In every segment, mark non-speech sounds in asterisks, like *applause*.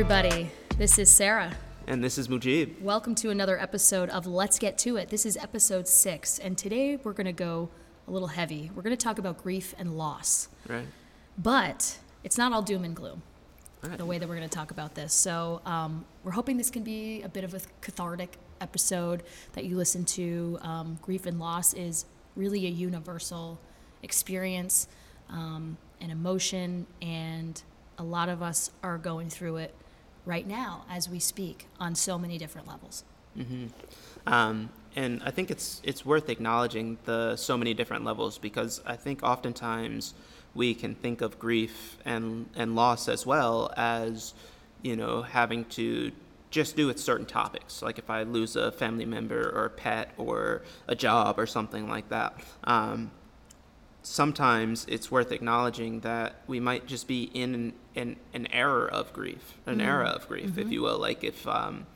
Everybody. This is Sarah. And this is Mujib. Welcome to another episode of Let's Get To It. This is episode six, and today we're going to go a little heavy. We're going to talk about grief and loss. Right. But it's not all doom and gloom, Right. the way that we're going to talk about this. So um, we're hoping this can be a bit of a cathartic episode that you listen to. Um, grief and loss is really a universal experience, um, an emotion, and a lot of us are going through it right now as we speak on so many different levels. Um, and I think it's it's worth acknowledging the so many different levels because I think oftentimes we can think of grief and and loss as well as you know having to just do with certain topics like if I lose a family member or a pet or a job or something like that. Um, sometimes it's worth acknowledging that we might just be in an, an, an era of grief, an era of grief, if you will. Like if um,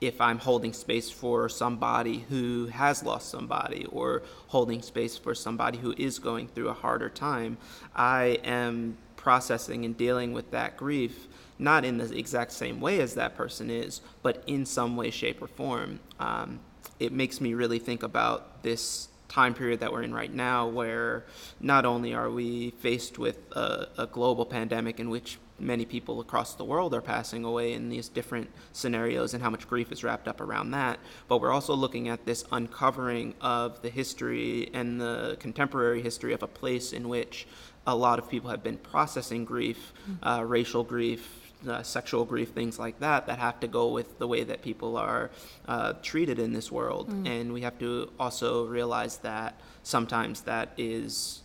if I'm holding space for somebody who has lost somebody, or holding space for somebody who is going through a harder time, I am processing and dealing with that grief not in the exact same way as that person is, but in some way, shape, or form. Um, it makes me really think about this time period that we're in right now, where not only are we faced with a, a global pandemic in which many people across the world are passing away in these different scenarios and how much grief is wrapped up around that, but we're also looking at this uncovering of the history and the contemporary history of a place in which a lot of people have been processing grief, uh, racial grief, uh, sexual grief, things like that, that have to go with the way that people are uh, treated in this world. And we have to also realize that sometimes that is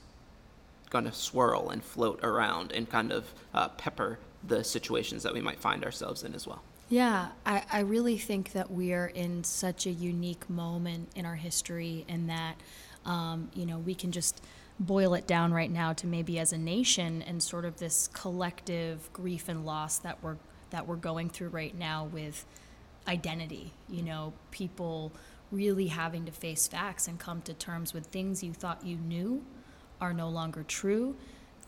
going to swirl and float around and kind of uh, pepper the situations that we might find ourselves in as well. Yeah, I, I really think that we are in such a unique moment in our history, and that, um, you know, we can just boil it down right now to maybe as a nation and sort of this collective grief and loss that we're that we're going through right now with identity. You know, people really having to face facts and come to terms with things you thought you knew are no longer true.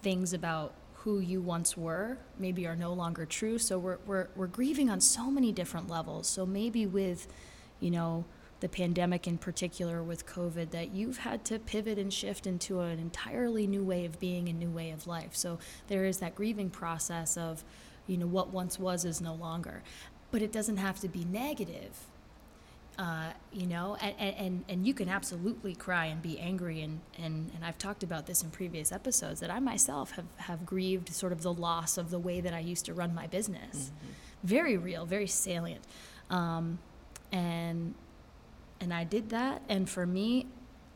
Things about who you once were maybe are no longer true. So we're, we're, we're grieving on so many different levels. So maybe with, you know, the pandemic in particular with COVID, that you've had to pivot and shift into an entirely new way of being, a new way of life. So there is that grieving process of, you know, what once was is no longer. But it doesn't have to be negative uh, you know, and, and, and you can absolutely cry and be angry. And, and, and I've talked about this in previous episodes that I myself have, have grieved sort of the loss of the way that I used to run my business. Very real, very salient. Um, and, and I did that. And for me,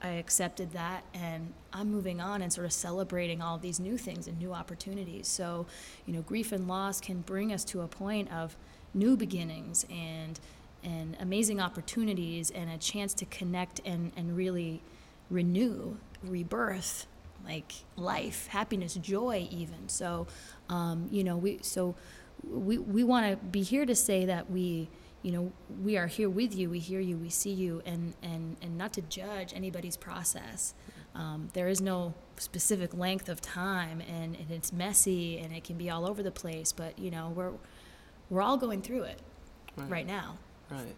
I accepted that and I'm moving on and sort of celebrating all these new things and new opportunities. So, you know, grief and loss can bring us to a point of new beginnings and and amazing opportunities and a chance to connect and, and really renew, rebirth, like life, happiness, joy, even. So, um, you know, we so we we want to be here to say that we, you know, we are here with you. We hear you. We see you, and and and not to judge anybody's process. Um, there is no specific length of time, and, and it's messy, and it can be all over the place. But you know, we're we're all going through it Right. right now. Right.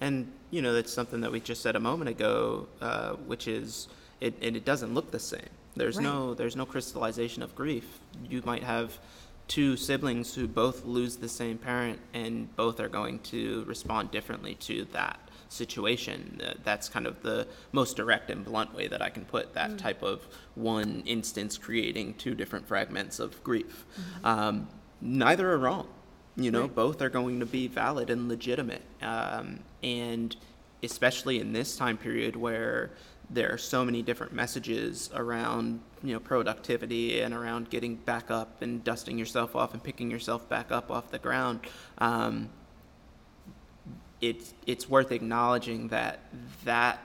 And, you know, that's something that we just said a moment ago, uh, which is it, and it doesn't look the same. There's no there's no crystallization of grief. You might have two siblings who both lose the same parent and both are going to respond differently to that situation. Uh, that's kind of the most direct and blunt way that I can put that type of one instance creating two different fragments of grief. Um, neither are wrong. You know, Right. both are going to be valid and legitimate. Um, and especially in this time period where there are so many different messages around, you know, productivity and around getting back up and dusting yourself off and picking yourself back up off the ground. Um, it's it's worth acknowledging that that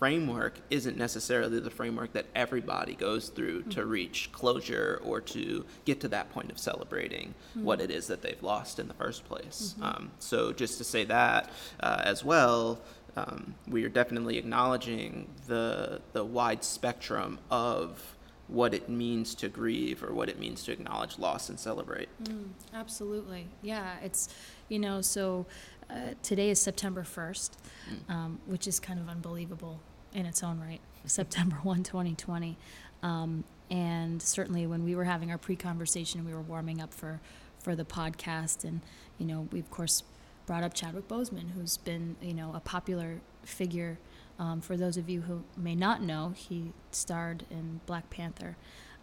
framework isn't necessarily the framework that everybody goes through to reach closure or to get to that point of celebrating what it is that they've lost in the first place. Um, so just to say that uh, as well, um, we are definitely acknowledging the the wide spectrum of what it means to grieve or what it means to acknowledge loss and celebrate. Mm, absolutely. Yeah, it's, you know, so uh, today is September 1st, Mm. um, which is kind of unbelievable in its own right. *laughs* September 1, 2020. Um, and certainly when we were having our pre conversation, we were warming up for, for the podcast. And, you know, we, of course, brought up Chadwick Boseman, who's been, you know, a popular figure. Um, for those of you who may not know, he starred in Black Panther.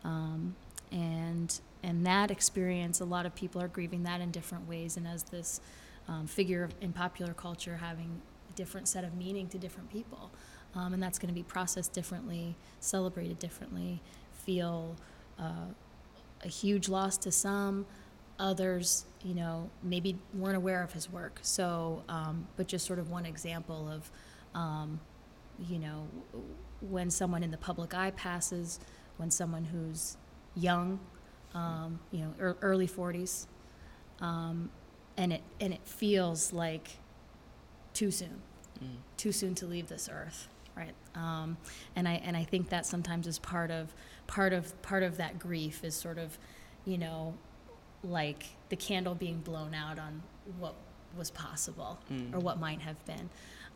Um, and and that experience, a lot of people are grieving that in different ways, and as this um, figure in popular culture, having a different set of meaning to different people, um, and that's going to be processed differently, celebrated differently, feel uh, a huge loss to some. Others, you know, maybe weren't aware of his work. So, um, but just sort of one example of, um, you know, when someone in the public eye passes, when someone who's young, um, you know, ear early 40s, um, and it and it feels like too soon, Mm. too soon to leave this earth, right? Um, and I and I think that sometimes is part of part of part of that grief is sort of, you know, like the candle being blown out on what was possible Mm. or what might have been,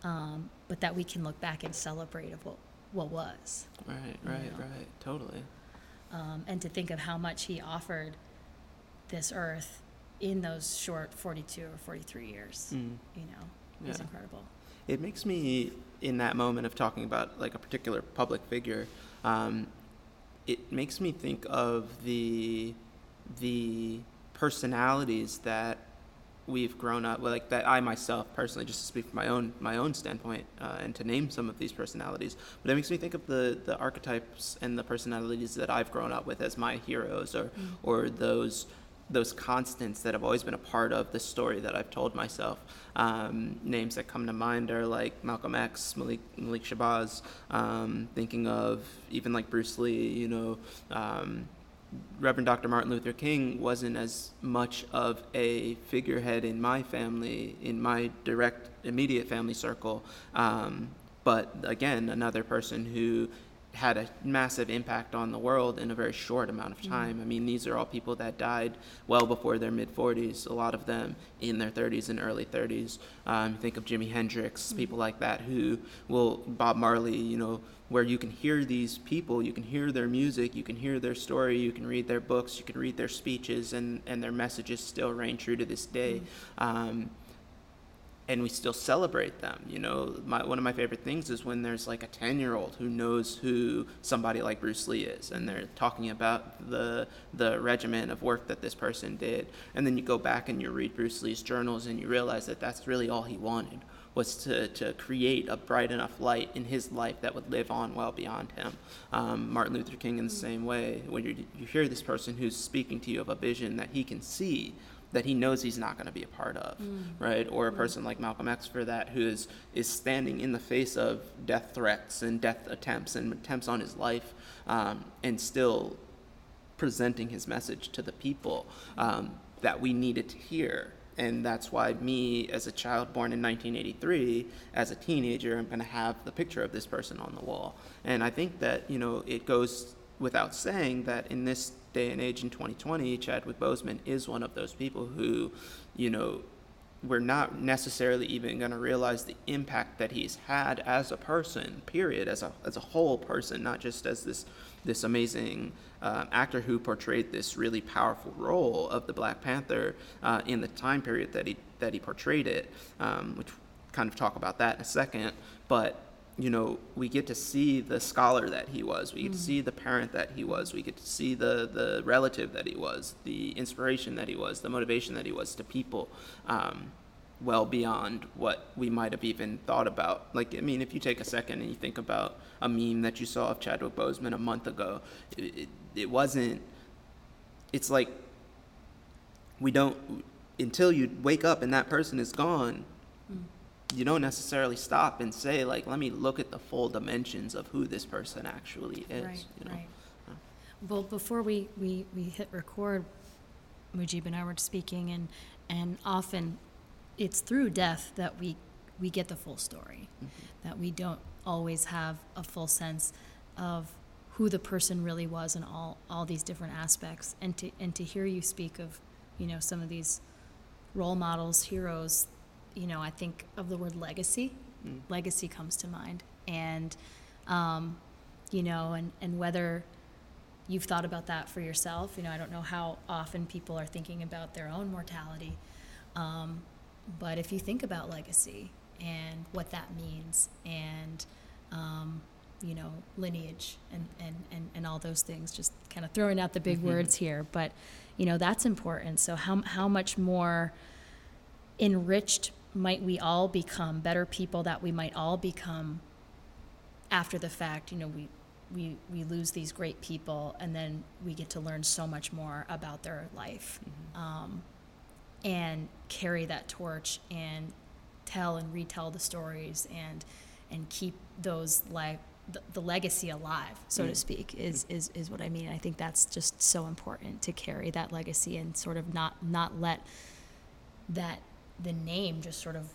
um, but that we can look back and celebrate of what what was Right, you right, know. right. Totally. um, and to think of how much he offered this earth in those short 42 or 43 years, Mm. you know, is Yeah. incredible. It makes me, in that moment of talking about like a particular public figure, um, it makes me think of the the personalities that we've grown up with, like that I myself personally, just to speak from my own my own standpoint, uh, and to name some of these personalities. But it makes me think of the the archetypes and the personalities that I've grown up with as my heroes, or or those those constants that have always been a part of the story that I've told myself. Um, names that come to mind are like Malcolm X, Malik, Malik Shabazz, um, thinking of even like Bruce Lee, you know, um, Reverend Dr. Martin Luther King wasn't as much of a figurehead in my family, in my direct, immediate family circle. Um, but again, another person who had a massive impact on the world in a very short amount of time. I mean, these are all people that died well before their mid 40s, a lot of them in their 30s and early 30s. Um, think of Jimi Hendrix, people like that who will, Bob Marley, you know, where you can hear these people, you can hear their music, you can hear their story, you can read their books, you can read their speeches, and, and their messages still reign true to this day. Um, and we still celebrate them. You know, my, one of my favorite things is when there's like a 10 year old who knows who somebody like Bruce Lee is, and they're talking about the, the regimen of work that this person did. And then you go back and you read Bruce Lee's journals and you realize that that's really all he wanted was to, to create a bright enough light in his life that would live on well beyond him. Um, Martin Luther King, in the same way, when you, you hear this person who's speaking to you of a vision that he can see, that he knows he's not going to be a part of, right? Or a person like Malcolm X for that who is is standing in the face of death threats and death attempts and attempts on his life, um, and still presenting his message to the people um, that we needed to hear. And that's why me, as a child born in 1983, as a teenager, I'm going to have the picture of this person on the wall. And I think that, you know, it goes without saying that in this day and age in 2020, Chadwick Boseman is one of those people who, you know, we're not necessarily even going to realize the impact that he's had as a person, period, as a as a whole person, not just as this this amazing um, actor who portrayed this really powerful role of the Black Panther uh, in the time period that he that he portrayed it, um, which kind of talk about that in a second, but you know, we get to see the scholar that he was. We get to see the parent that he was. We get to see the, the relative that he was, the inspiration that he was, the motivation that he was to people, um, well beyond what we might have even thought about. Like, I mean, if you take a second and you think about a meme that you saw of Chadwick Boseman a month ago, it, it, it wasn't, it's like, we don't, until you wake up and that person is gone, you don't necessarily stop and say like let me look at the full dimensions of who this person actually is right, you know right. Well, before we, we, we hit record, Mujib and I were speaking, and, and often it's through death that we, we get the full story, Mm-hmm. that we don't always have a full sense of who the person really was in all all these different aspects and to and to hear you speak of you know some of these role models heroes you know i think of the word legacy Mm. legacy comes to mind and um, you know and and whether you've thought about that for yourself you know i don't know how often people are thinking about their own mortality um, but if you think about legacy and what that means and um, you know lineage and, and, and, and all those things just kind of throwing out the big Mhm. words here but you know that's important so how, how much more enriched might we all become better people that we might all become after the fact? You know we we, we lose these great people and then we get to learn so much more about their life. Um, and carry that torch and tell and retell the stories and and keep those like the, the legacy alive so to Mm. speak is, is is what i mean. I think that's just so important to carry that legacy and sort of not not let that the name just sort of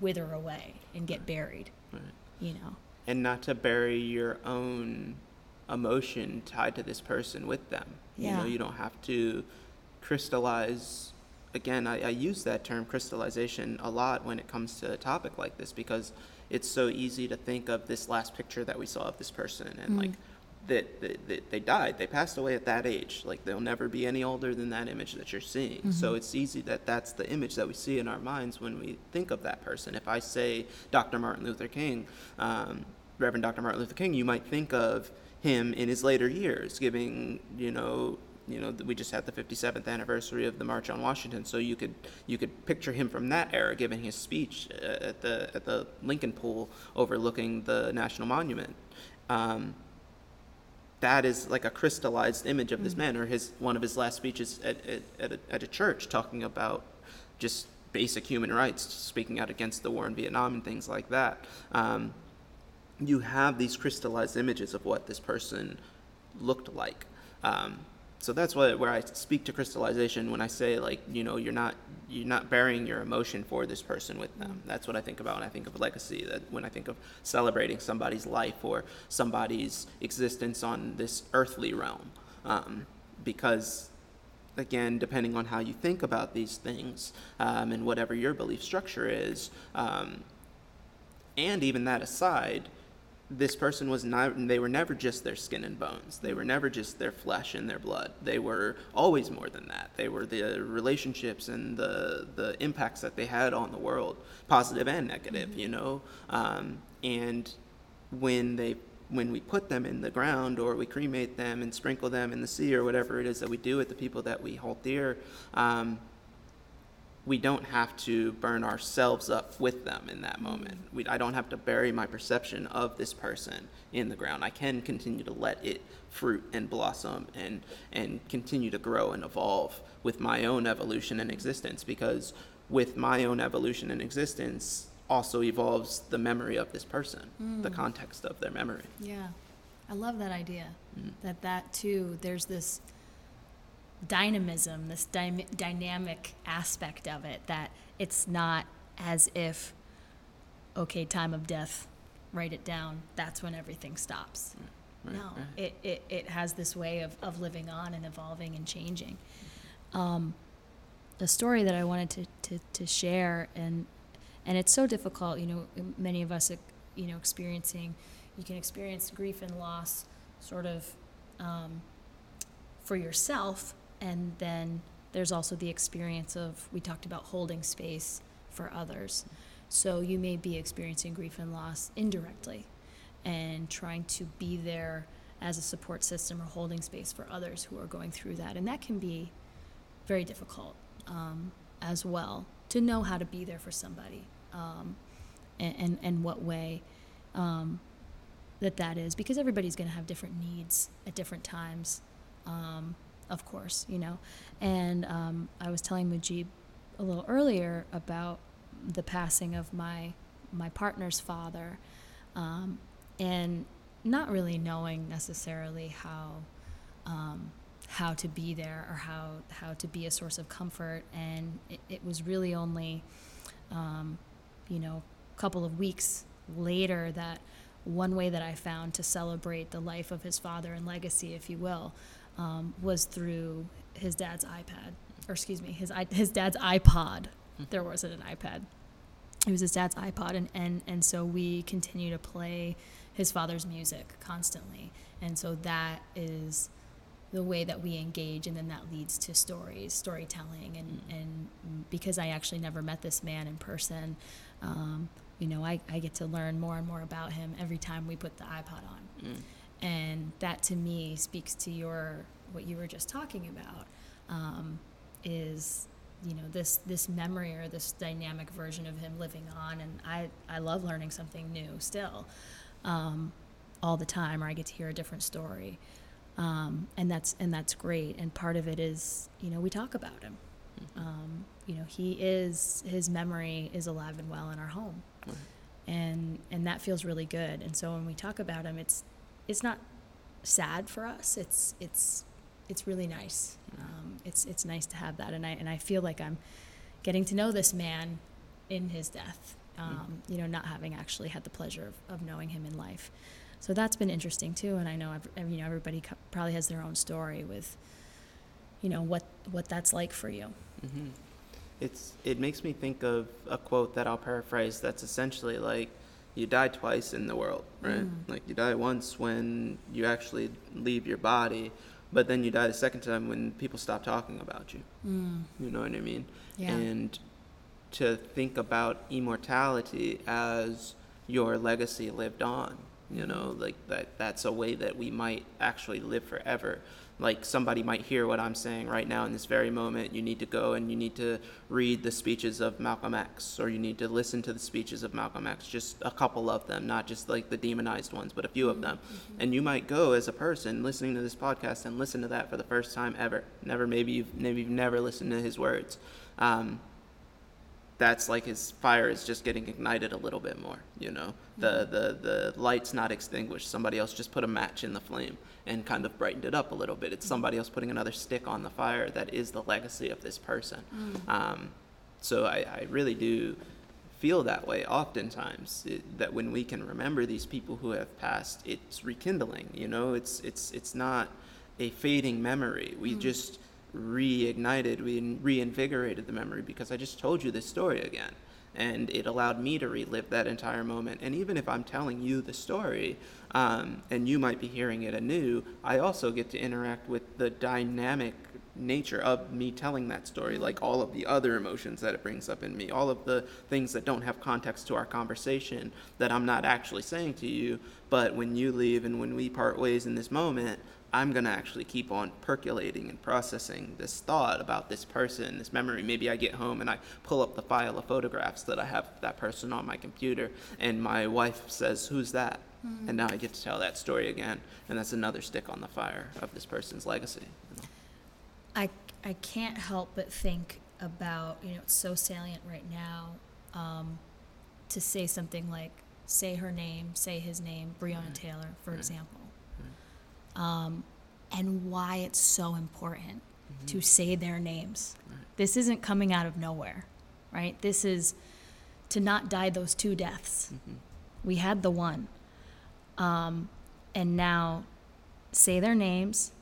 wither away and get buried Right. you know and not to bury your own emotion tied to this person with them. You know, Yeah. you don't have to crystallize. Again, I, I use that term crystallization a lot when it comes to a topic like this because it's so easy to think of this last picture that we saw of this person and mm. like that, that, that they died, they passed away at that age. Like they'll never be any older than that image that you're seeing. So it's easy that that's the image that we see in our minds when we think of that person. If I say Dr. Martin Luther King, um, Reverend Dr. Martin Luther King, you might think of him in his later years, giving you know, you know, we just had the 57th anniversary of the March on Washington, so you could you could picture him from that era, giving his speech uh, at the at the Lincoln Pool overlooking the National Monument. Um, that is like a crystallized image of this man, or his one of his last speeches at at, at, a, at a church talking about just basic human rights, speaking out against the war in Vietnam and things like that. Um, you have these crystallized images of what this person looked like. Um, so that's what where I speak to crystallization when I say like you know you're not you're not burying your emotion for this person with them. That's what I think about when I think of legacy. That when I think of celebrating somebody's life or somebody's existence on this earthly realm, um, because again, depending on how you think about these things um, and whatever your belief structure is, um, and even that aside, this person was not, they were never just their skin and bones. They were never just their flesh and their blood. They were always more than that. They were the relationships and the, the impacts that they had on the world, positive and negative, you know? Um, and when they when we put them in the ground or we cremate them and sprinkle them in the sea or whatever it is that we do with the people that we hold dear, um, we don't have to burn ourselves up with them in that moment. We, I don't have to bury my perception of this person in the ground. I can continue to let it fruit and blossom and, and continue to grow and evolve with my own evolution and existence because with my own evolution and existence also evolves the memory of this person, the mm. context of their memory. Yeah, I love that idea. Mm-hmm. That that too, there's this dynamism, this dy- dynamic aspect of it. That it's not as if, okay, time of death, write it down. That's when everything stops. Right, no, right. it, it, it has this way of, of living on and evolving and changing. Um, the story that I wanted to, to, to share, and and it's so difficult, you know, many of us, you know, experiencing, you can experience grief and loss sort of um, for yourself, and then there's also the experience of, we talked about holding space for others. So you may be experiencing grief and loss indirectly and trying to be there as a support system or holding space for others who are going through that. And that can be very difficult um, as well to know how to be there for somebody um, and, and, and what way um, that that is because everybody's going to have different needs at different times um, of course you know. And um, i was telling mujib a little earlier about the passing of my my partner's father um, and not really knowing necessarily how um, how to be there or how how to be a source of comfort. And it, it was really only um, you know a couple of weeks later that one way that I found to celebrate the life of his father and legacy, if you will, um, was through his dad's iPad, or excuse me, his his dad's iPod. There wasn't an iPad. It was his dad's iPod, and, and, and so we continue to play his father's music constantly. And so that is the way that we engage, and then that leads to stories, storytelling. And, and because I actually never met this man in person, um, you know, I, I get to learn more and more about him every time we put the iPod on. Mm. And that to me speaks to your, what you were just talking about, um, is you know this this memory or this dynamic version of him living on. And i i love learning something new still um, all the time or i get to hear a different story. Um, and that's and that's great. And part of it is you know we talk about him. Um, you know he is his memory is alive and well in our home. And and that feels really good. And so when we talk about him it's it's not sad for us. It's it's it's really nice. Um, it's it's nice to have that. And I and I feel like I'm getting to know this man in his death um, you know not having actually had the pleasure of, of knowing him in life. So that's been interesting too. And I know you know everybody probably has their own story with you know what what that's like for you. Hmm It's it makes me think of a quote that I'll paraphrase. That's essentially like, you die twice in the world, right? Mm. Like you die once when you actually leave your body, but then you die the second time when people stop talking about you. mm. You know what I mean? yeah And to think about immortality as your legacy lived on, you know, like that that's a way that we might actually live forever. Like somebody might hear what I'm saying right now in this very moment. You need to go and you need to read the speeches of Malcolm X, or you need to listen to the speeches of Malcolm X, just a couple of them, not just like the demonized ones, but a few of them. And you might go as a person listening to this podcast and listen to that for the first time ever. Never, maybe you've maybe you've never listened to his words. Um, that's like his fire is just getting ignited a little bit more you know the the the light's not extinguished somebody else just put a match in the flame and kind of brightened it up a little bit. It's somebody else putting another stick on the fire that is the legacy of this person. Um, so I, I really do feel that way oftentimes it, that when we can remember these people who have passed it's rekindling you know? It's it's it's not a fading memory. We just reignited we reinvigorated the memory because i just told you this story again and it allowed me to relive that entire moment. And even if i'm telling you the story um, and you might be hearing it anew i also get to interact with the dynamic nature of me telling that story, like all of the other emotions that it brings up in me, all of the things that don't have context to our conversation that I'm not actually saying to you, but when you leave and when we part ways in this moment, I'm going to actually keep on percolating and processing this thought about this person, this memory. Maybe I get home and I pull up the file of photographs that I have of that person on my computer, and my wife says, Who's that? Hmm. And now I get to tell that story again, and that's another stick on the fire of this person's legacy. I, I can't help but think about, you know, it's so salient right now um, to say something like, say her name, say his name, Breonna Right. Taylor, for Right. example. Um, and why it's so important to Mhm. say their names. Right. This isn't coming out of nowhere, right? This is to not die those two deaths. Mhm. We had the one. Um, and now say their names.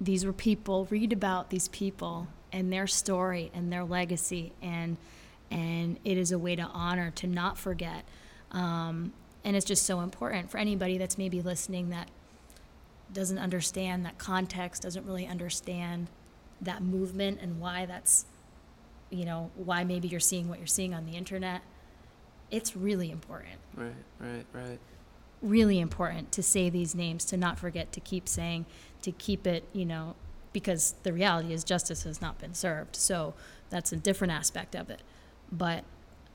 These were people, read about these people and their story and their legacy and and it is a way to honor, to not forget. Um, and it's just so important for anybody that's maybe listening that doesn't understand that context, doesn't really understand that movement and why that's, you know, why maybe you're seeing what you're seeing on the internet. It's really important Right, right, right. really important to say these names, to not forget, to keep saying, to keep it, you know, because the reality is justice has not been served. So that's a different aspect of it. But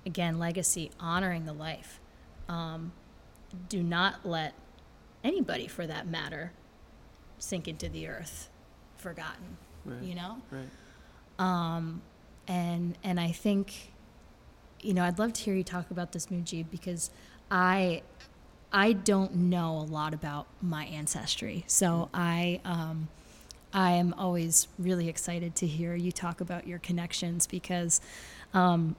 again, legacy, honoring the life. Um, do not let anybody, for that matter, sink into the earth, forgotten. Right. You know. Right. Um, and and I think, you know, I'd love to hear you talk about this, Mujib, because I I don't know a lot about my ancestry, so I um, I am always really excited to hear you talk about your connections because um,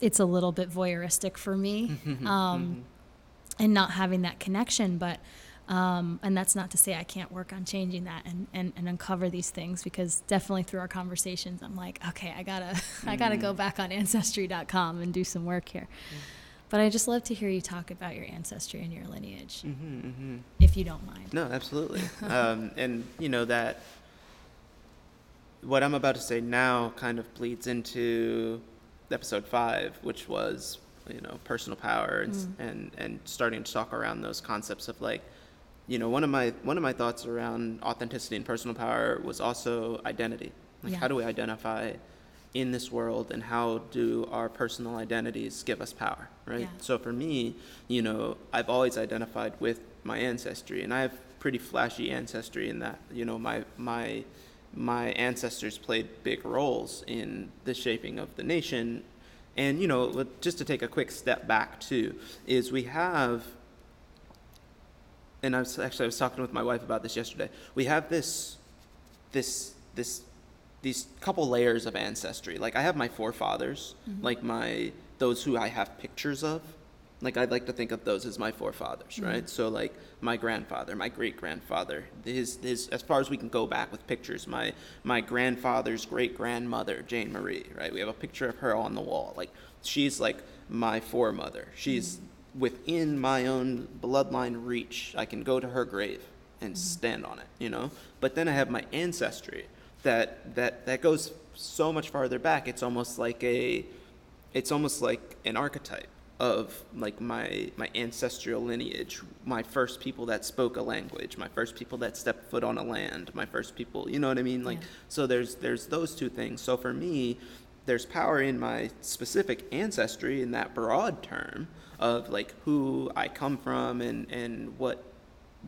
it's a little bit voyeuristic for me. *laughs* Um, and not having that connection. But um, and that's not to say I can't work on changing that and, and, and uncover these things because definitely through our conversations, I'm like, okay, I gotta, *laughs* I gotta go back on ancestry.com and do some work here. But I just love to hear you talk about your ancestry and your lineage, Mm-hmm, mm-hmm. if you don't mind. No, absolutely. *laughs* um, and you know that what I'm about to say now kind of bleeds into episode five, which was you know personal power and s and and starting to talk around those concepts of like you know one of my one of my thoughts around authenticity and personal power was also identity. Like Yeah. how do we identify in this world and how do our personal identities give us power, right? Yeah. So for me, you know, I've always identified with my ancestry, and I have pretty flashy ancestry in that, you know, my my my ancestors played big roles in the shaping of the nation. And you know, just to take a quick step back too, is we have and I was actually I was talking with my wife about this yesterday. We have this this this these couple layers of ancestry. Like I have my forefathers, mm-hmm. like my those who I have pictures of. Like I'd like to think of those as my forefathers, mm-hmm. right? So like my grandfather, my great grandfather, his his as far as we can go back with pictures, my my grandfather's great grandmother, Jane Marie, right? We have a picture of her on the wall. Like she's like my foremother. She's mm-hmm. Within my own bloodline reach. I can go to her grave and mm-hmm. stand on it, you know? But then I have my ancestry that that that goes so much farther back. It's almost like a it's almost like an archetype of like my my ancestral lineage, my first people that spoke a language, my first people that stepped foot on a land, my first people, you know what I mean? Like Yeah. so there's there's those two things. So for me, there's power in my specific ancestry in that broad term of like who I come from and and what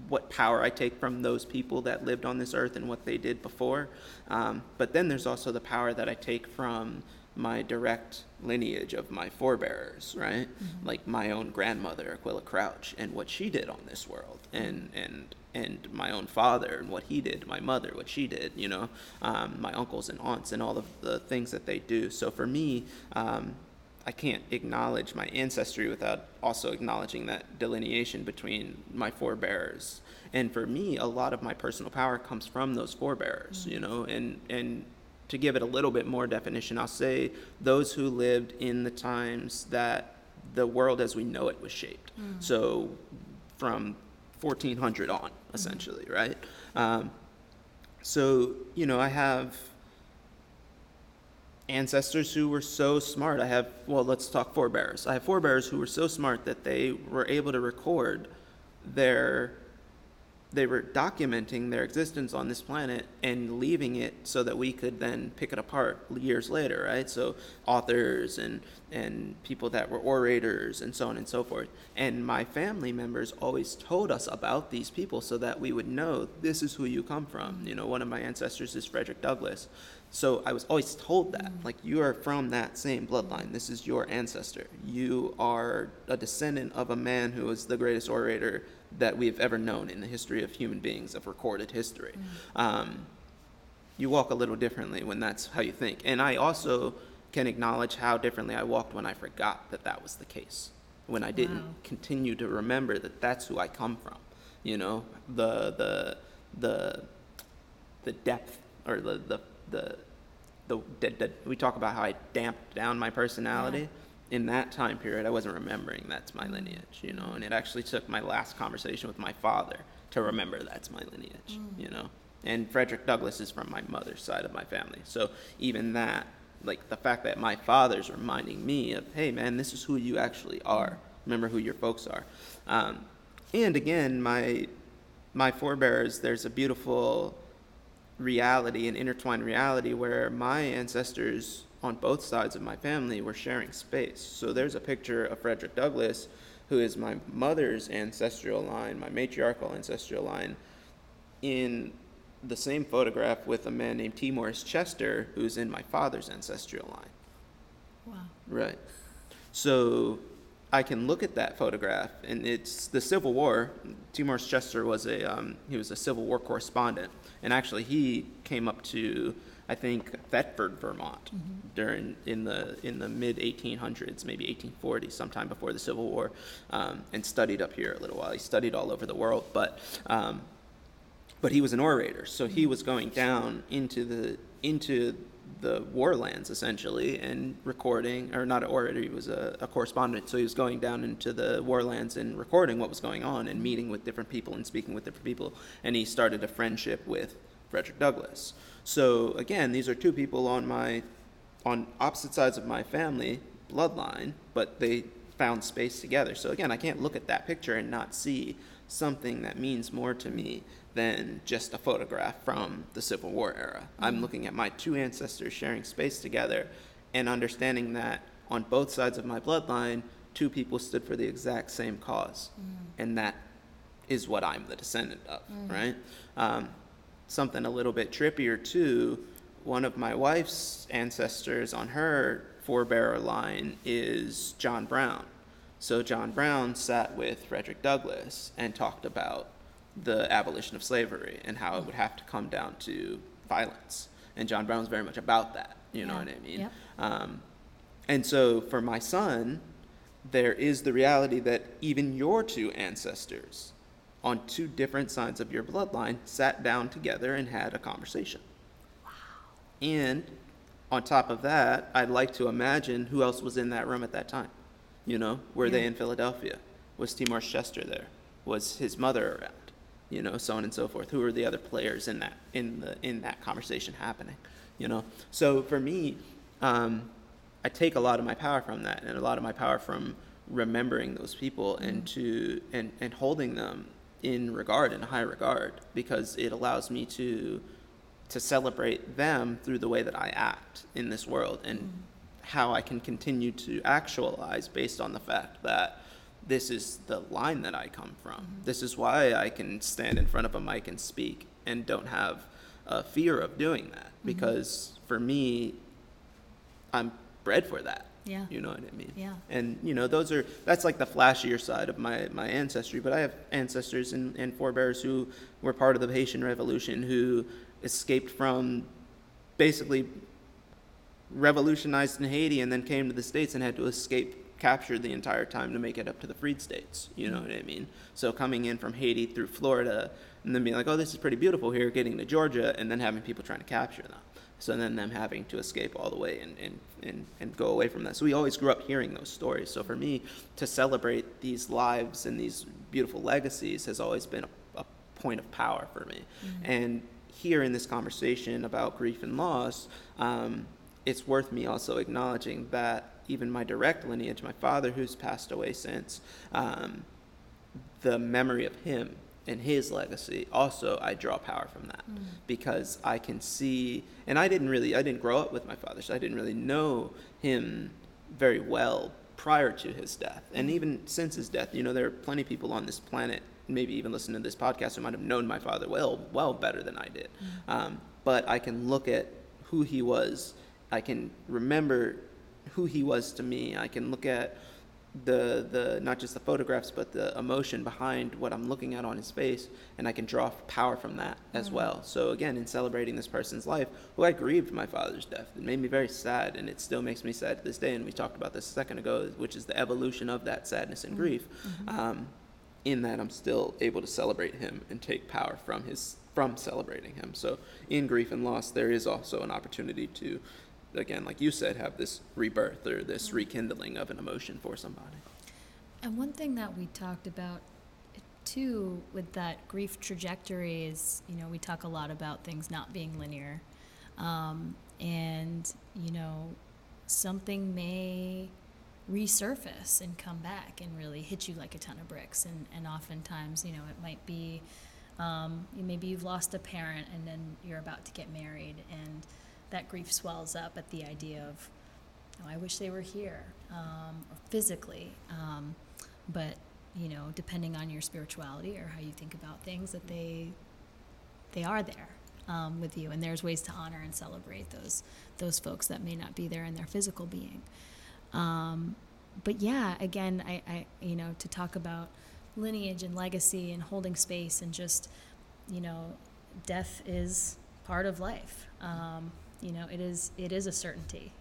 what power I take from those people that lived on this earth and what they did before. Um, but then there's also the power that I take from my direct lineage of my forebears, right? Like my own grandmother, Aquila Crouch, and what she did on this world, and and and my own father and what he did, my mother, what she did, you know, um, my uncles and aunts and all of the things that they do. So for me, um, I can't acknowledge my ancestry without also acknowledging that delineation between my forebears. And for me, a lot of my personal power comes from those forebears, you know, and, and to give it a little bit more definition, I'll say those who lived in the times that the world as we know it was shaped. So from 1400 on, essentially, right? Um, so, you know, I have ancestors who were so smart. I have, well, let's talk forebears. I have forebears who were so smart that they were able to record their, they were documenting their existence on this planet and leaving it so that we could then pick it apart years later, right? So authors and, and people that were orators and so on and so forth. And my family members always told us about these people so that we would know this is who you come from. You know, one of my ancestors is Frederick Douglass. So I was always told that, like, you are from that same bloodline. This is your ancestor. You are a descendant of a man who was the greatest orator that we've ever known in the history of human beings, of recorded history. Um, you walk a little differently when that's how you think. And I also can acknowledge how differently I walked when I forgot that that was the case. When I didn't Wow. continue to remember that that's who I come from. You know, the the the the depth or the the the, the, the, the we talk about how I damped down my personality. In that time period, I wasn't remembering that's my lineage, you know, and it actually took my last conversation with my father to remember that's my lineage, you know. And Frederick Douglass is from my mother's side of my family. So even that, like the fact that my father's reminding me of, hey man, this is who you actually are. Remember who your folks are. Um, and again, my my forebears, there's a beautiful reality, an intertwined reality where my ancestors on both sides of my family were sharing space. So there's a picture of Frederick Douglass, who is my mother's ancestral line, my matriarchal ancestral line, in the same photograph with a man named T. Morris Chester, who's in my father's ancestral line. Wow. Right. So I can look at that photograph, and it's the Civil War. T. Morris Chester was a um, he was a Civil War correspondent, and actually he came up to I think Thetford, Vermont, during in the in the mid 1800s, maybe 1840, sometime before the Civil War, um, and studied up here a little while. He studied all over the world, but um, but he was an orator, so he was going down into the into the warlands essentially and recording, or not an orator, he was a, a correspondent, so he was going down into the warlands and recording what was going on and meeting with different people and speaking with different people, and he started a friendship with Frederick Douglass. So again, these are two people on my on opposite sides of my family bloodline, but they found space together. So again, I can't look at that picture and not see something that means more to me than just a photograph from the Civil War era. I'm mm-hmm. looking at my two ancestors sharing space together and understanding that on both sides of my bloodline, two people stood for the exact same cause. Mm-hmm. And that is what I'm the descendant of, mm. right? Um, something a little bit trippier too. One of my wife's ancestors on her forebearer line is John Brown. So John Brown sat with Frederick Douglass and talked about the abolition of slavery and how it would have to come down to violence. And John Brown's very much about that. You know Yeah. what I mean? Yep. Um, and so for my son, there is the reality that even your two ancestors on two different sides of your bloodline sat down together and had a conversation. Wow. And on top of that, I'd like to imagine who else was in that room at that time. You know, were they in Philadelphia? Was T. Morris Chester there? Was his mother around? You know, so on and so forth. Who are the other players in that in the in that conversation happening? You know, so for me, um, I take a lot of my power from that, and a lot of my power from remembering those people and to and and holding them in regard, in high regard, because it allows me to to celebrate them through the way that I act in this world and how I can continue to actualize based on the fact that this is the line that I come from. Mm-hmm. This is why I can stand in front of a mic and speak and don't have a fear of doing that mm-hmm. because for me, I'm bred for that. Yeah. You know what I mean? Yeah. And you know, those are that's like the flashier side of my my ancestry. But I have ancestors and, and forebears who were part of the Haitian Revolution who escaped from basically revolutionized in Haiti and then came to the States and had to escape capture the entire time to make it up to the freed states. You know what I mean? So coming in from Haiti through Florida and then being like, oh, this is pretty beautiful here, getting to Georgia, and then having people trying to capture them. So then them having to escape all the way and, and, and, and go away from that. So we always grew up hearing those stories. So for me, to celebrate these lives and these beautiful legacies has always been a, a point of power for me. And here in this conversation about grief and loss, um, it's worth me also acknowledging that even my direct lineage, my father who's passed away since, um, the memory of him and his legacy also i draw power from that mm. because i can see and i didn't really i didn't grow up with my father so i didn't really know him very well prior to his death. And mm. even since his death you know there are plenty of people on this planet maybe even listening to this podcast who might have known my father well well better than i did. Mm. Um, but i can look at who he was i can remember who he was to me i can look at the the not just the photographs but the emotion behind what I'm looking at on his face and I can draw power from that as mm. well. So again in celebrating this person's life who I grieved my father's death it made me very sad and it still makes me sad to this day and we talked about this a second ago which is the evolution of that sadness and mm. grief mm-hmm. um, in that I'm still able to celebrate him and take power from his from celebrating him. So in grief and loss there is also an opportunity to again, like you said, have this rebirth or this rekindling of an emotion for somebody. And one thing that we talked about too with that grief trajectory is, you know, we talk a lot about things not being linear. Um, and, you know, something may resurface and come back and really hit you like a ton of bricks. And, and oftentimes, you know, it might be um, you- maybe you've lost a parent and then you're about to get married, and that grief swells up at the idea of, oh, I wish they were here, um, physically. Um, but you know, depending on your spirituality or how you think about things, that they they are there um, with you, and there's ways to honor and celebrate those those folks that may not be there in their physical being. Um, but yeah, again, I, I, you know, to talk about lineage and legacy and holding space and just, you know, death is part of life. Um, you know, it is, it is a certainty,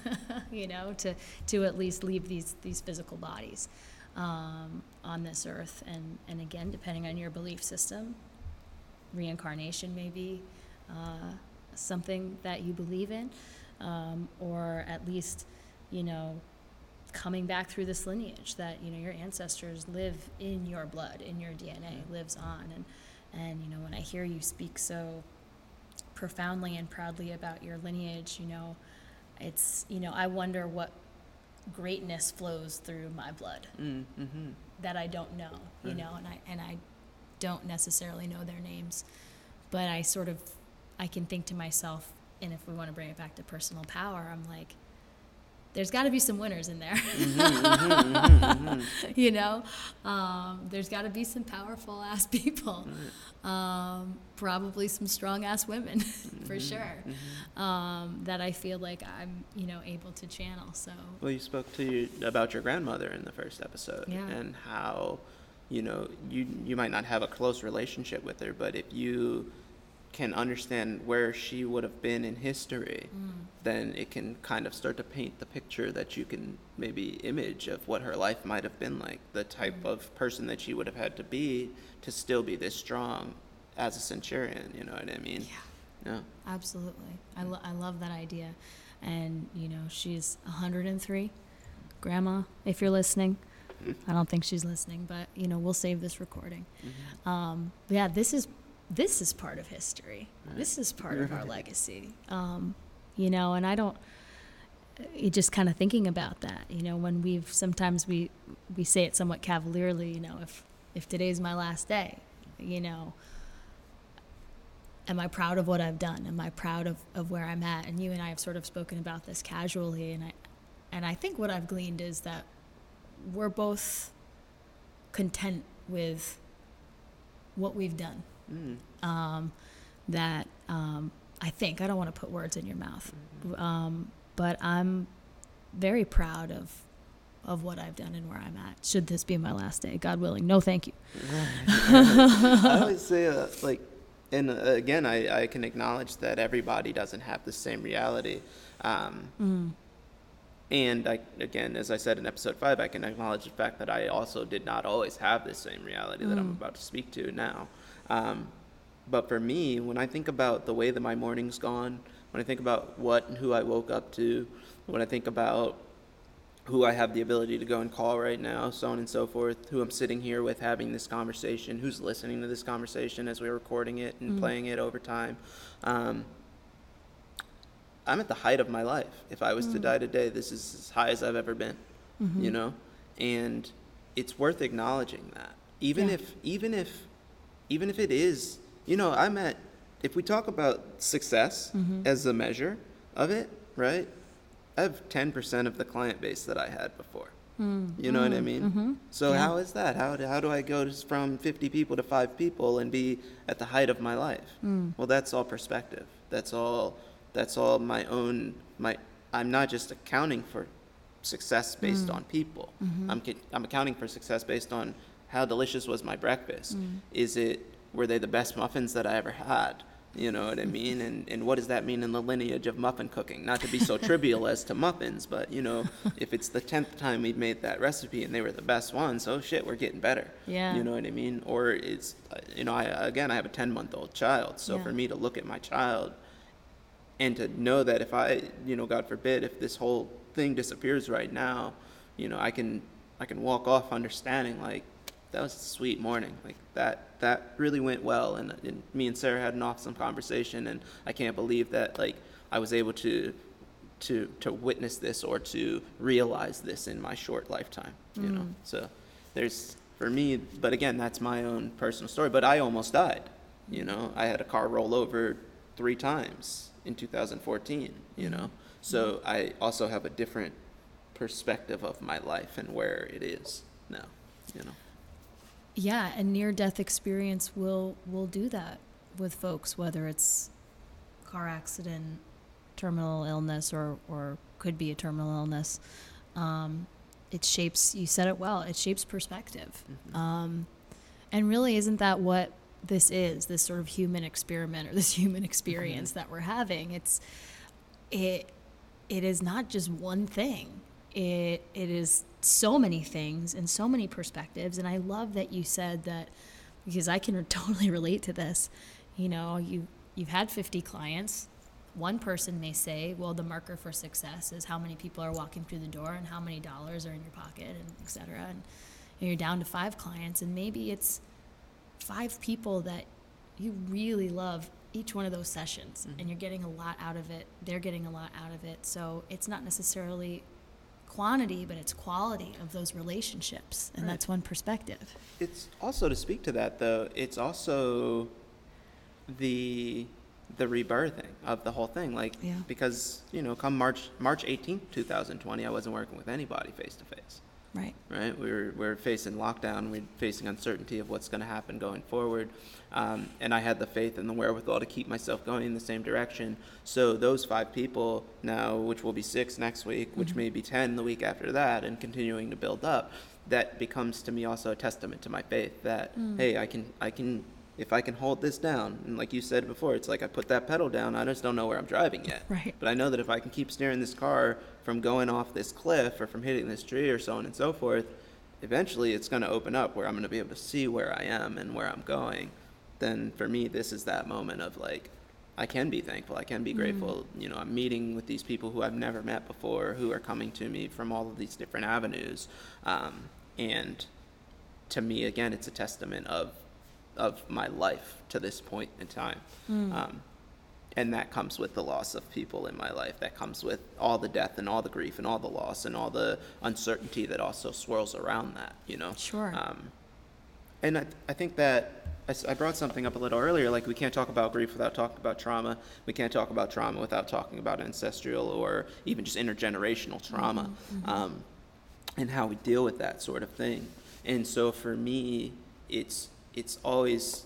*laughs* you know, to, to at least leave these, these physical bodies, um, on this earth. And, and again, depending on your belief system, reincarnation may be, uh, something that you believe in, um, or at least, you know, coming back through this lineage that you know your ancestors live in your blood, in your DNA, lives on, and and you know when I hear you speak so profoundly and proudly about your lineage, you know, it's you know I wonder what greatness flows through my blood Mm, mm-hmm. that I don't know, you Right. know, and I and I don't necessarily know their names, but I sort of I can think to myself, and if we want to bring it back to personal power, I'm like, there's got to be some winners in there, *laughs* you know. Um, there's got to be some powerful ass *laughs* people, um, probably some strong ass women, *laughs* for sure, um, that I feel like I'm, you know, able to channel. So Well, you spoke to you about your grandmother in the first episode Yeah. and how, you know, you you might not have a close relationship with her, but if you can understand where she would have been in history, Mm. then it can kind of start to paint the picture that you can maybe image of what her life might have been like, the type Mm. of person that she would have had to be to still be this strong as a centurion, you know what I mean? yeah. Yeah. Absolutely. I, lo- I love that idea. And, you know, she's 103. Grandma, if you're listening, I don't think she's listening, but, you know, we'll save this recording. Mm-hmm. Um, yeah, this is, this is part of history. Right. This is part of our legacy. Um, you know, and I don't, you just kind of thinking about that, you know, when we've, sometimes we, we say it somewhat cavalierly, you know, if, if today's my last day, you know, am I proud of what I've done? Am I proud of, of where I'm at? And you and I have sort of spoken about this casually, and I, and I think what I've gleaned is that we're both content with what we've done. Mm. Um, that um, I think I don't want to put words in your mouth, Mm-hmm. um, but I'm very proud of of what I've done and where I'm at. Should this be my last day, God willing? No, thank you. *laughs* I always say, uh, like, and uh, again, I, I can acknowledge that everybody doesn't have the same reality. Um, Mm. and I, again, as I said in episode five, I can acknowledge the fact that I also did not always have the same reality that I'm Mm. about to speak to now. Um, but for me, when I think about the way that my morning's gone, when I think about what and who I woke up to, when I think about who I have the ability to go and call right now, so on and so forth, who I'm sitting here with having this conversation, who's listening to this conversation as we're recording it and Mm. playing it over time. Um, I'm at the height of my life. If I was to Mm. die today, this is as high as I've ever been, Mhm. you know? And it's worth acknowledging that. Even Yeah. if even if even if it is, you know, I'm at if we talk about success Mhm. as a measure of it, right? I have 10% of the client base that I had before. Mm. You know what I Mm. mean? Mhm. So Yeah. how is that? How do, how do I go from 50 people to 5 people and be at the height of my life? Mm. Well, that's all perspective. That's all that's all my own my I'm not just accounting for success based Mm. on people. Mhm. I'm I'm accounting for success based on how delicious was my breakfast? Mm. Is it were they the best muffins that I ever had? You know what I mean? And and what does that mean in the lineage of muffin cooking? Not to be so *laughs* trivial as to muffins, but you know, if it's the tenth time we've made that recipe and they were the best ones, oh shit, we're getting better. Yeah. You know what I mean? Or it's you know, I again I have a ten month old child, so Yeah. for me to look at my child and to know that if I, you know, God forbid, if this whole thing disappears right now, you know, I can I can walk off understanding like that was a sweet morning, like that that really went well, and, and me and Sarah had an awesome conversation, and I can't believe that like I was able to to to witness this or to realize this in my short lifetime, you know. Mm. So there's for me, but again, that's my own personal story. But I almost died, you know. I had a car roll over three times in 2014, you know. So I also have a different perspective of my life and where it is now, you know. Yeah, a near death experience will will do that with folks, whether it's car accident, terminal illness, or or could be a terminal illness. Um, it shapes. You said it well. It shapes perspective. Um, and really, isn't that what this is? This sort of human experiment or this human experience that we're having. It's it. It is not just one thing. It it is so many things and so many perspectives. And I love that you said that because I can *laughs* totally relate to this. You know, you you've had 50 clients. One person may say, well, the marker for success is how many people are walking through the door and how many dollars are in your pocket and et cetera. And you're down to five clients, and maybe it's five people that you really love each one of those sessions, and mm-hmm. you're getting a lot out of it. They're getting a lot out of it. So it's not necessarily quantity, but it's quality of those relationships, and Right. that's one perspective. It's also to speak to that though. It's also the the rebirthing of the whole thing. Like Yeah. because you know, come March March eighteenth, two thousand twenty, I wasn't working with anybody face to face. Right. Right, we were we are facing lockdown. We're facing uncertainty of what's going to happen going forward, um, and I had the faith and the wherewithal to keep myself going in the same direction. So those five people now, which will be six next week, which may be ten the week after that, and continuing to build up, that becomes to me also a testament to my faith that hey, I can I can if I can hold this down, and like you said before, it's like I put that pedal down. I just don't know where I'm driving yet. *laughs* Right. But I know that if I can keep steering this car from going off this cliff or from hitting this tree or so on and so forth, eventually it's going to open up where I'm going to be able to see where I am and where I'm going. Then for me, this is that moment of like, I can be thankful. I can be grateful. You know, I'm meeting with these people who I've never met before, who are coming to me from all of these different avenues. Um, and to me, again, it's a testament of of my life to this point in time. Um, and that comes with the loss of people in my life. That comes with all the death and all the grief and all the loss and all the uncertainty that also swirls around that, you know? Sure. Um, and I, I think that I, s- I brought something up a little earlier, like we can't talk about grief without talking about trauma. We can't talk about trauma without talking about ancestral or even just intergenerational trauma, um, and how we deal with that sort of thing. And so for me, it's it's always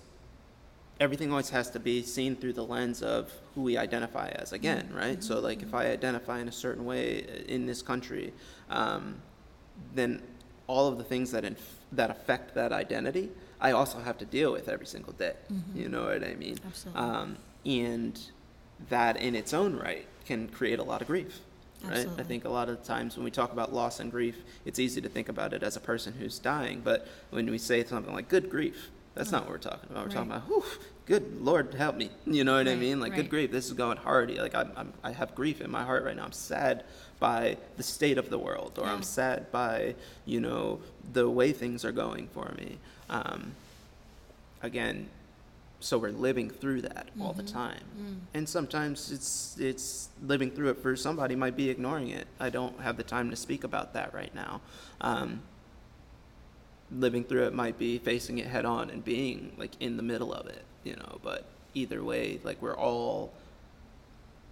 everything always has to be seen through the lens of who we identify as again right? So like if i identify in a certain way in this country um, then all of the things that inf- that affect that identity i also have to deal with every single day. You know what i mean? Absolutely. um, and that in its own right can create a lot of grief right? Absolutely. i think a lot of times when we talk about loss and grief it's easy to think about it as a person who's dying but when we say something like good grief that's not what we're talking about. We're talking about whew, good lord help me. *laughs* You know what i mean? Like good grief this is going hard like I'm, I'm i have grief in my heart right now. I'm sad by the state of the world or Yeah. i'm sad by you know the way things are going for me. Um, again so we're living through that all Mm-hmm. the time. Mm. and sometimes it's it's living through it for somebody might be ignoring it. I don't have the time to speak about that right now. Um, living through it might be facing it head on and being like in the middle of it you know but either way like we're all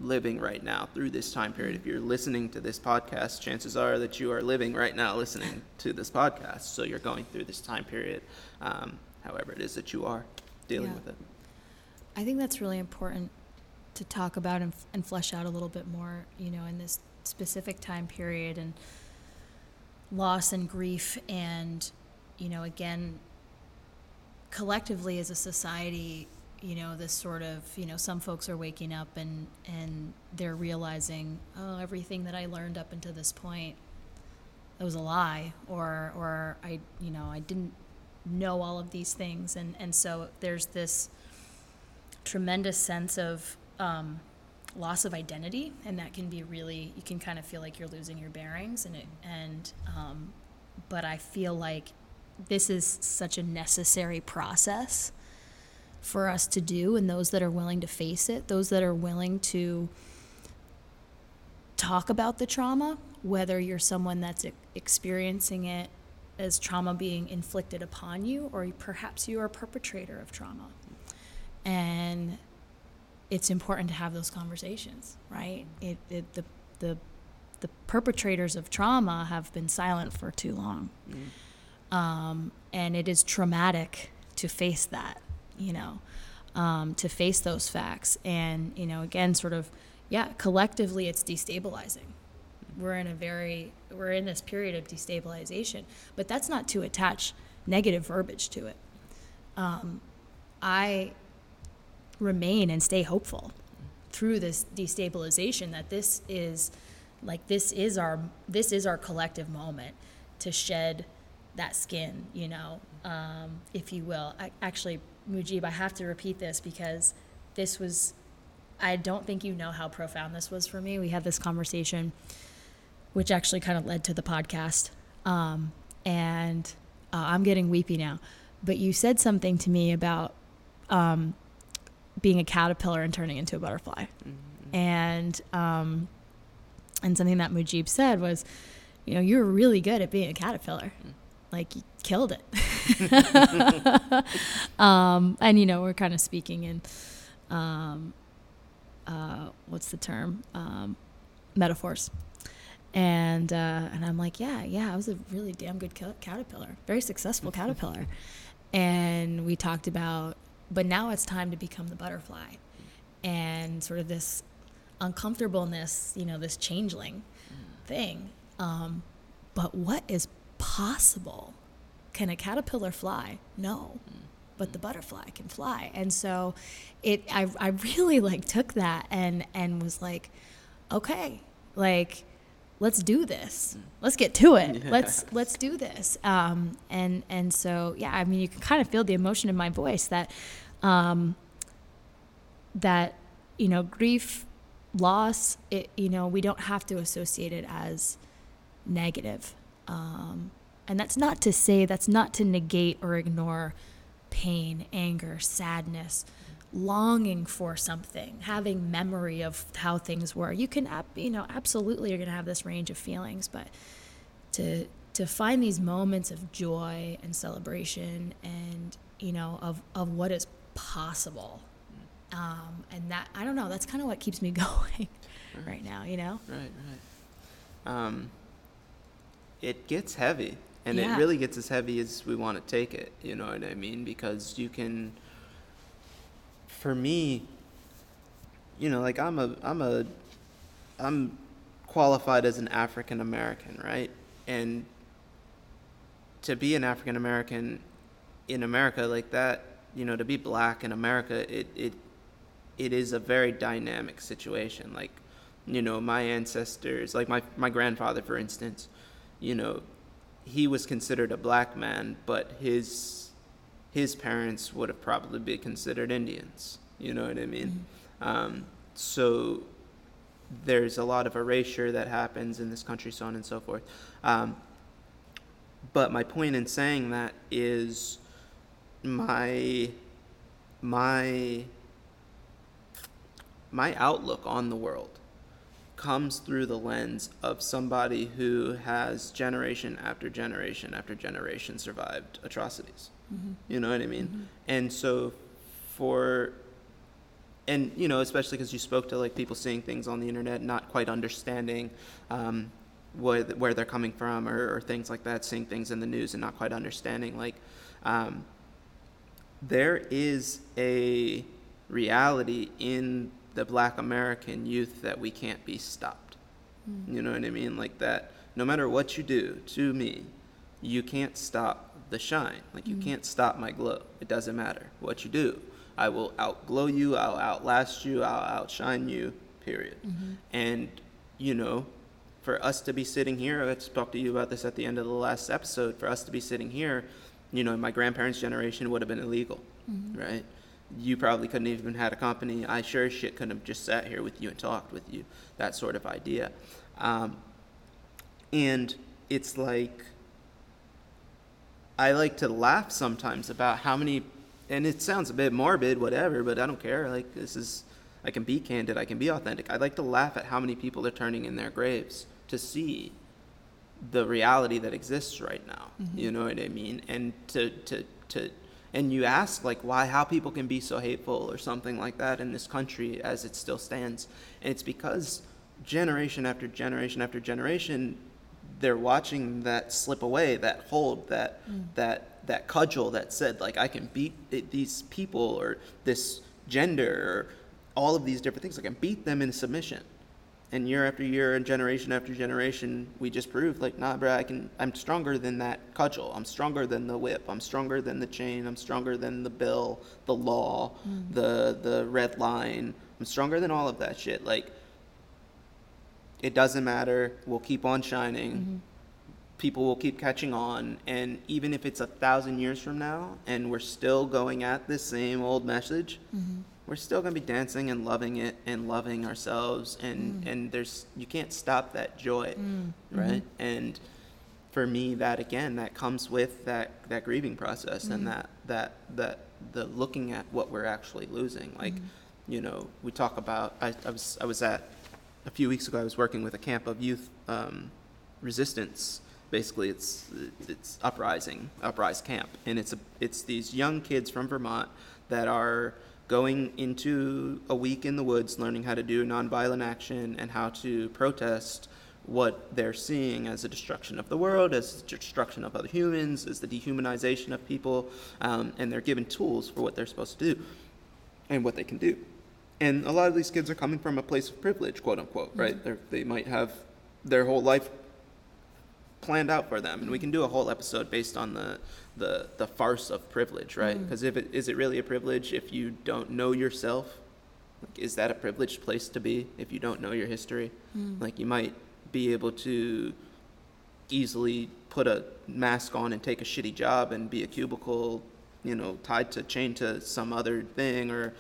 living right now through this time period if you're listening to this podcast chances are that you are living right now listening to this podcast so you're going through this time period um, however it is that you are dealing Yeah. with it I think that's really important to talk about and, and flesh out a little bit more, you know, in this specific time period and loss and grief. And, you know, again, collectively as a society, you know, this sort of, you know, some folks are waking up and, and they're realizing, oh, everything that I learned up until this point, that was a lie, or, or I, you know, I didn't know all of these things. And, and so there's this, tremendous sense of um, loss of identity, and that can be really you can kind of feel like you're losing your bearings, and it and um, but I feel like this is such a necessary process for us to do, and those that are willing to face it, those that are willing to talk about the trauma, whether you're someone that's experiencing it as trauma being inflicted upon you, or perhaps you are a perpetrator of trauma. And it's important to have those conversations, right? It, it the the the perpetrators of trauma have been silent for too long, mm. Um, and it is traumatic to face that, you know, um, to face those facts, and you know, again, sort of, yeah, collectively, it's destabilizing. We're in a very we're in this period of destabilization, but that's not to attach negative verbiage to it. Um, I remain and stay hopeful through this destabilization that this is like this is our this is our collective moment to shed that skin you know um, if you will I, actually mujib i have to repeat this because this was i don't think you know how profound this was for me we had this conversation which actually kind of led to the podcast um, and uh, i'm getting weepy now but you said something to me about um, being a caterpillar and turning into a butterfly. Mm-hmm. And um, and something that Mujib said was, you know, you're really good at being a caterpillar. Mm. Like you killed it. *laughs* um, and you know, we're kind of speaking in um, uh, what's the term? Um, metaphors. And uh, and I'm like, yeah, yeah, I was a really damn good caterpillar, very successful caterpillar. And we talked about but now it's time to become the butterfly. And sort of this uncomfortableness, you know, this changeling thing. Um, but what is possible? Can a caterpillar fly? No. But the butterfly can fly. And so it I I really like took that and and was like, okay, like let's do this. Let's get to it. Yeah. Let's let's do this. Um, and and so yeah, I mean, you can kind of feel the emotion in my voice that um, that you know grief, loss. It you know we don't have to associate it as negative. Um, and that's not to say that's not to negate or ignore pain, anger, sadness, longing for something, having memory of how things were. You can, you know, absolutely you're going to have this range of feelings, but to to find these moments of joy and celebration and you know of of what is possible. Um, and that I don't know. That's kind of what keeps me *laughs* going right. right. now. You know. Right. Right. Um, it gets heavy, and yeah. it really gets as heavy as we want to take it. You know what I mean? Because you can for me, you know, like I'm a I'm a I'm qualified as an African American, right? And to be an African American in America like that, you know, to be black in America, it it it is a very dynamic situation. Like, you know, my ancestors, like my my grandfather, for instance, you know, he was considered a black man, but his his parents would have probably been considered Indians. You know what I mean? Mm-hmm. Um, so there's a lot of erasure that happens in this country, so on and so forth. Um, but my point in saying that is my my my outlook on the world comes through the lens of somebody who has generation after generation after generation survived atrocities. Mm-hmm. You know what I mean? Mm-hmm. And so for and you know especially because you spoke to like people seeing things on the internet not quite understanding um, what, where they're coming from or, or, things like that seeing things in the news and not quite understanding like um, there is a reality in the black american youth that we can't be stopped mm. you know what i mean like that no matter what you do to me you can't stop the shine. Like you mm can't stop my glow. It doesn't matter what you do. I will outglow you. I'll outlast you. I'll outshine you. Period. Mm-hmm. And you know, for us to be sitting here, I talked to you about this at the end of the last episode. For us to be sitting here, you know, my grandparents' generation would have been illegal, mm-hmm. right? You probably couldn't even had a company. I sure as shit couldn't have just sat here with you and talked with you. That sort of idea. Um, and it's like I like to laugh sometimes about how many, and it sounds a bit morbid, whatever, but I don't care. Like, this is, I can be candid, I can be authentic. I like to laugh at how many people are turning in their graves to see the reality that exists right now. Mm-hmm. You know what I mean? And to, to, to, and you ask like why how people can be so hateful or something like that in this country as it still stands and it's because generation after generation after generation they're watching that slip away, that hold, that mm. that that cudgel that said like I can beat these people or this gender or all of these different things. I can beat them in submission, And year after year and generation after generation, we just proved like, nah, bro, I can. I'm stronger than that cudgel. I'm stronger than the whip. I'm stronger than the chain. I'm stronger than the bill, the law, mm. the the red line. I'm stronger than all of that shit. Like, it doesn't matter. We'll keep on shining. Mm-hmm. People will keep catching on, and even if it's a thousand years from now, and we're still going at this same old message, mm-hmm. We're still gonna be dancing and loving it and loving ourselves, and mm. and there's you can't stop that joy, mm. right? Mm-hmm. And for me, that again, that comes with that that grieving process and mm. that that that the looking at what we're actually losing. Like, you know, we talk about. I, I was I was at a few weeks ago. I was working with a camp of youth um, resistance. Basically, it's it's uprising, uprise camp, and it's a it's these young kids from Vermont that are going into a week in the woods, learning how to do nonviolent action and how to protest what they're seeing as a destruction of the world, as destruction of other humans, as the dehumanization of people, um, and they're given tools for what they're supposed to do and what they can do. And a lot of these kids are coming from a place of privilege, quote unquote, right? They're, they might have their whole life planned out for them, and we can do a whole episode based on the the, the farce of privilege, right? Because if it is it really a privilege if you don't know yourself? Like, is that a privileged place to be if you don't know your history? Like, you might be able to easily put a mask on and take a shitty job and be a cubicle, you know, tied to chained to some other thing or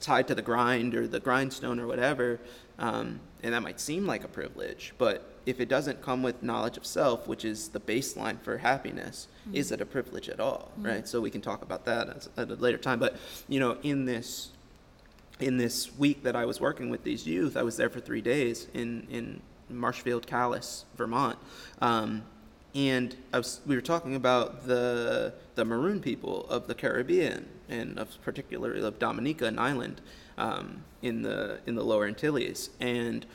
tied to the grind or the grindstone or whatever. Um, and that might seem like a privilege, but if it doesn't come with knowledge of self, which is the baseline for happiness, is it a privilege at all, right? So we can talk about that as, at a later time. But you know, in this in this week that I was working with these youth, I was there for three days in in Marshfield, Calais, Vermont, um, and I was, we were talking about the the Maroon people of the Caribbean and of particularly of Dominica, an island um, in the in the Lower Antilles, and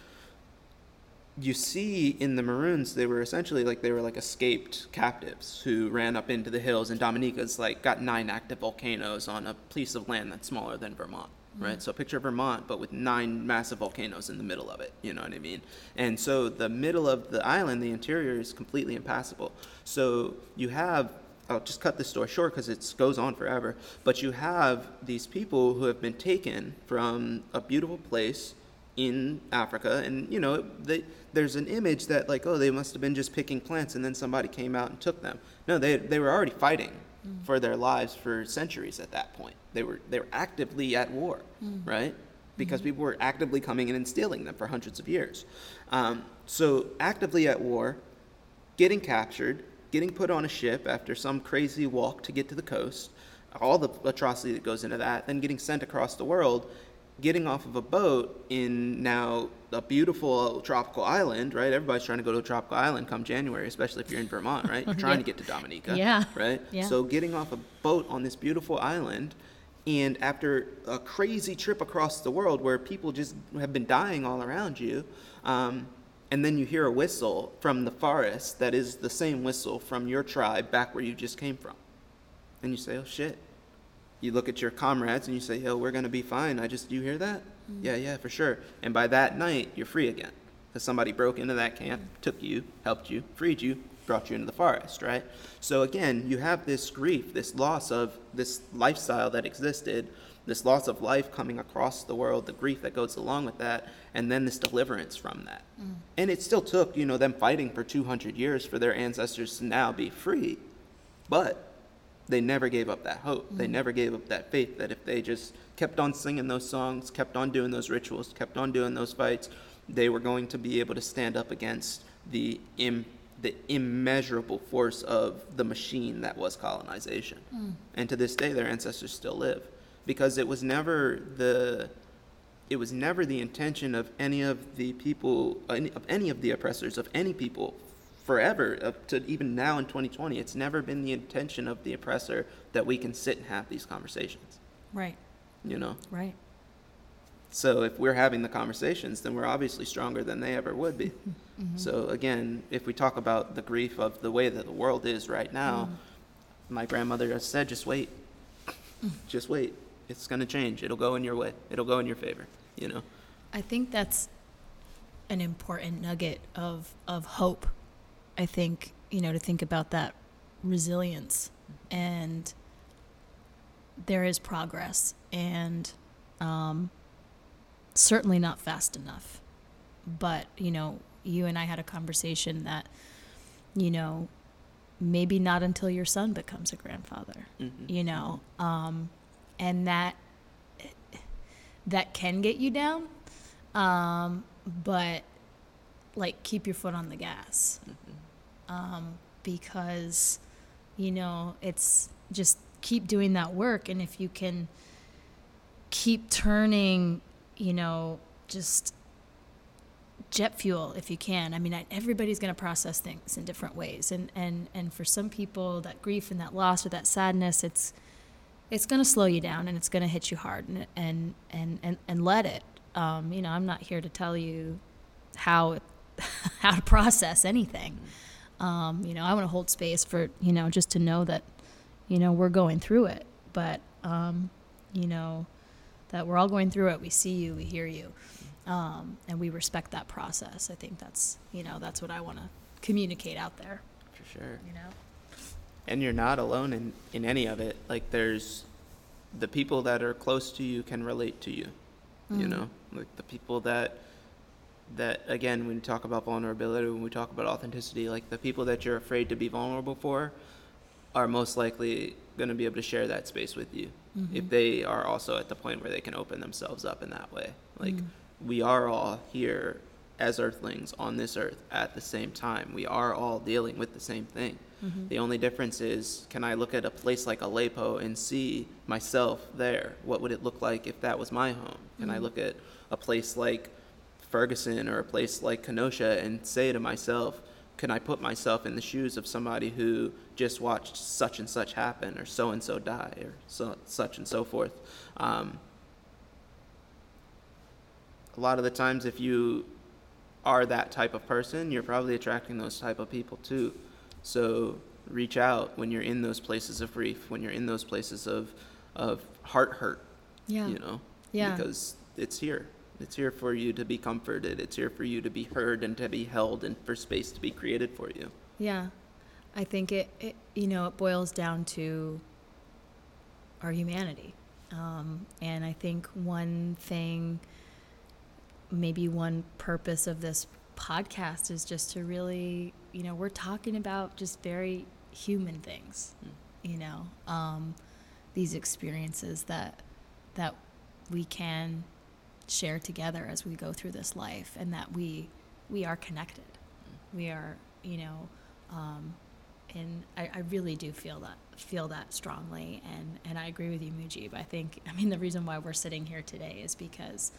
you see in the Maroons, they were essentially like they were like escaped captives who ran up into the hills. And Dominica's like got nine active volcanoes on a piece of land that's smaller than Vermont, right? Mm-hmm. So picture Vermont, but with nine massive volcanoes in the middle of it. You know what I mean? And so the middle of the island, the interior is completely impassable. So you have I'll just cut this story short because it goes on forever. But you have these people who have been taken from a beautiful place in Africa, and you know, they, there's an image that like, oh, they must have been just picking plants, and then somebody came out and took them. No, they they were already fighting mm. for their lives for centuries at that point. They were they were actively at war, mm. right? Because mm-hmm. people were actively coming in and stealing them for hundreds of years. Um, so actively at war, getting captured, getting put on a ship after some crazy walk to get to the coast, all the atrocity that goes into that, then getting sent across the world, getting off of a boat in now a beautiful tropical island, right? Everybody's trying to go to a tropical island come January, especially if you're in Vermont, right? *laughs* You're trying to get to Dominica, Yeah. right? Yeah. So getting off a boat on this beautiful island, and after a crazy trip across the world where people just have been dying all around you, um, and then you hear a whistle from the forest that is the same whistle from your tribe back where you just came from. And you say, oh shit. You look at your comrades and you say, yo, we're going to be fine. I just, you hear that? Mm-hmm. Yeah, yeah, for sure. And by that night, you're free again. Because somebody broke into that camp, mm-hmm. took you, helped you, freed you, brought you into the forest, right? So again, you have this grief, this loss of this lifestyle that existed, this loss of life coming across the world, the grief that goes along with that, and then this deliverance from that. Mm-hmm. And it still took, you know, them fighting for 200 years for their ancestors to now be free. But they never gave up that hope. They mm-hmm. never gave up that faith that if they just kept on singing those songs, kept on doing those rituals, kept on doing those fights, they were going to be able to stand up against the Im- the immeasurable force of the machine that was colonization. Mm. And to this day their ancestors still live because it was never the it was never the intention of any of the people any- of any of the oppressors of any people forever up to even now in 2020 it's never been the intention of the oppressor that we can sit and have these conversations. Right, you know? Right. so if we're having the conversations then we're obviously stronger than they ever would be. *laughs* Mm-hmm. So again if we talk about the grief of the way that the world is right now mm-hmm. my grandmother has said just wait. Mm. Just wait. It's going to change. It'll go in your way. It'll go in your favor. You know? I think that's an important nugget of of hope. I think you know to think about that resilience and there is progress and um, certainly not fast enough. But you know, you and I had a conversation that you know maybe not until your son becomes a grandfather. Mhm. You know, um, and that that can get you down. Um, but like keep your foot on the gas Mhm. Um, because you know it's just keep doing that work. And if you can keep turning you know just jet fuel if you can. I mean everybody's going to process things in different ways. And and and for some people that grief and that loss or that sadness it's it's going to slow you down and it's going to hit you hard and and and and, and let it. Um, you know i'm not here to tell you how *laughs* how to process anything um, you know i want to hold space for you know just to know that you know we're going through it but um, you know that we're all going through it we see you we hear you um, and we respect that process i think that's you know that's what i want to communicate out there For sure. you know and you're not alone in, in any of it. Like there's the people that are close to you can relate to you. You Mhm. know, like the people that that again when we talk about vulnerability, when we talk about authenticity, like the people that you're afraid to be vulnerable for are most likely going to be able to share that space with you if Mhm. they are also at the point where they can open themselves up in that way. Like Mm. we are all here as earthlings on this earth at the same time. We are all dealing with the same thing. Mhm. The only difference is, can I look at a place like Aleppo and see myself there? What would it look like if that was my home? Can I Mhm. look at a place like Ferguson or a place like Kenosha and say to myself, can I put myself in the shoes of somebody who just watched such and such happen or so and so die or so, such and so forth? Um, a lot of the times, if you are that type of person, you're probably attracting those type of people too. So reach out when you're in those places of grief, when you're in those places of of heart hurt, yeah you know, yeah because it's here. It's here for you to be comforted. It's here for you to be heard and to be held and for space to be created for you. Yeah, I think it, it you know, it boils down to our humanity. Um, and I think one thing, maybe one purpose of this podcast is just to really, you know, we're talking about just very human things, you know, um, these experiences that, that we can share together as we go through this life and that we, we are connected. We are, you know, um, and I, I really do feel that feel that strongly and and I agree with you Mujib I think I mean the reason why we're sitting here today is because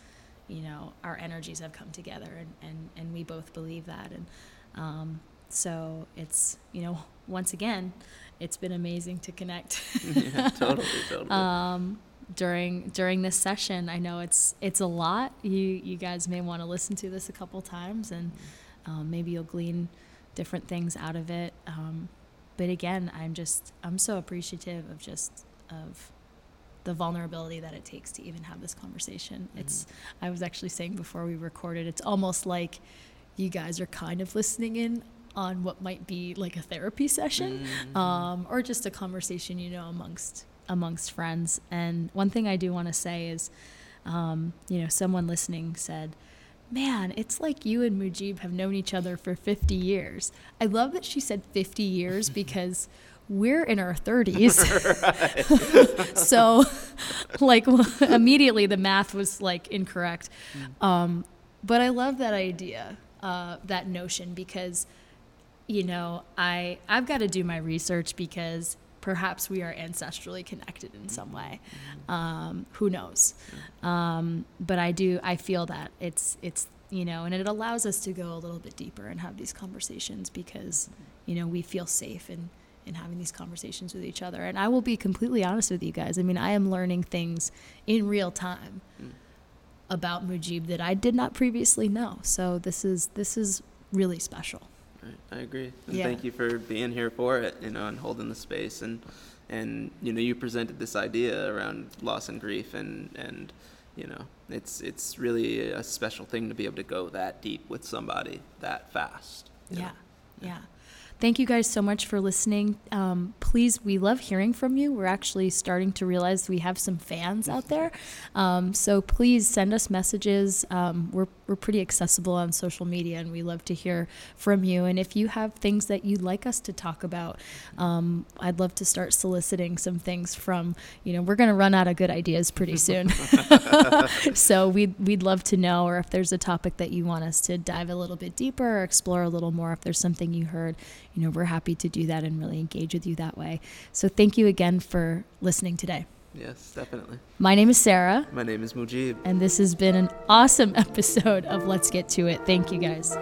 you know our energies have come together and and, and we both believe that and um, so it's you know once again it's been amazing to connect *laughs* yeah, totally, totally. *laughs* um, during during this session. I know it's it's a lot. You you guys may want to listen to this a couple times, and um, maybe you'll glean different things out of it. Um, but again, I'm just I'm so appreciative of just of the vulnerability that it takes to even have this conversation. It's I was actually saying before we recorded, it's almost like you guys are kind of listening in on what might be like a therapy session Mhm. um, or just a conversation, you know, amongst amongst friends. And one thing I do want to say is, um, you know, someone listening said, "Man, it's like you and Mujib have known each other for 50 years." I love that she said 50 years *laughs* because we're in our 30s. *laughs* so, *laughs* like, immediately the math was like incorrect. Um, but I love that idea, uh, that notion, because you know, I I've got to do my research because perhaps we are ancestrally connected in some way. Um, who knows? Um, but I do I feel that it's it's you know, and it allows us to go a little bit deeper and have these conversations because you know we feel safe in in having these conversations with each other. And I will be completely honest with you guys. I mean, I am learning things in real time Mm. about Mujib that I did not previously know. So this is this is really special. I agree. And Yeah. thank you for being here for it, you know, and holding the space and and you know, you presented this idea around loss and grief and and you know, it's it's really a special thing to be able to go that deep with somebody that fast. know? Yeah, yeah. Thank you guys so much for listening. Um, please, we love hearing from you. We're actually starting to realize we have some fans out there. Um, so please send us messages. Um, we're, we're pretty accessible on social media and we love to hear from you. And if you have things that you'd like us to talk about, um, I'd love to start soliciting some things from, you know, we're going to run out of good ideas pretty soon. *laughs* *laughs* so we'd, we'd love to know, or if there's a topic that you want us to dive a little bit deeper or explore a little more, if there's something you heard, you know, we're happy to do that and really engage with you that way. So thank you again for listening today. Yes, definitely. My name is Sarah, My name is Mujib. and this has been an awesome *laughs* episode of Let's Get to It. Thank you guys.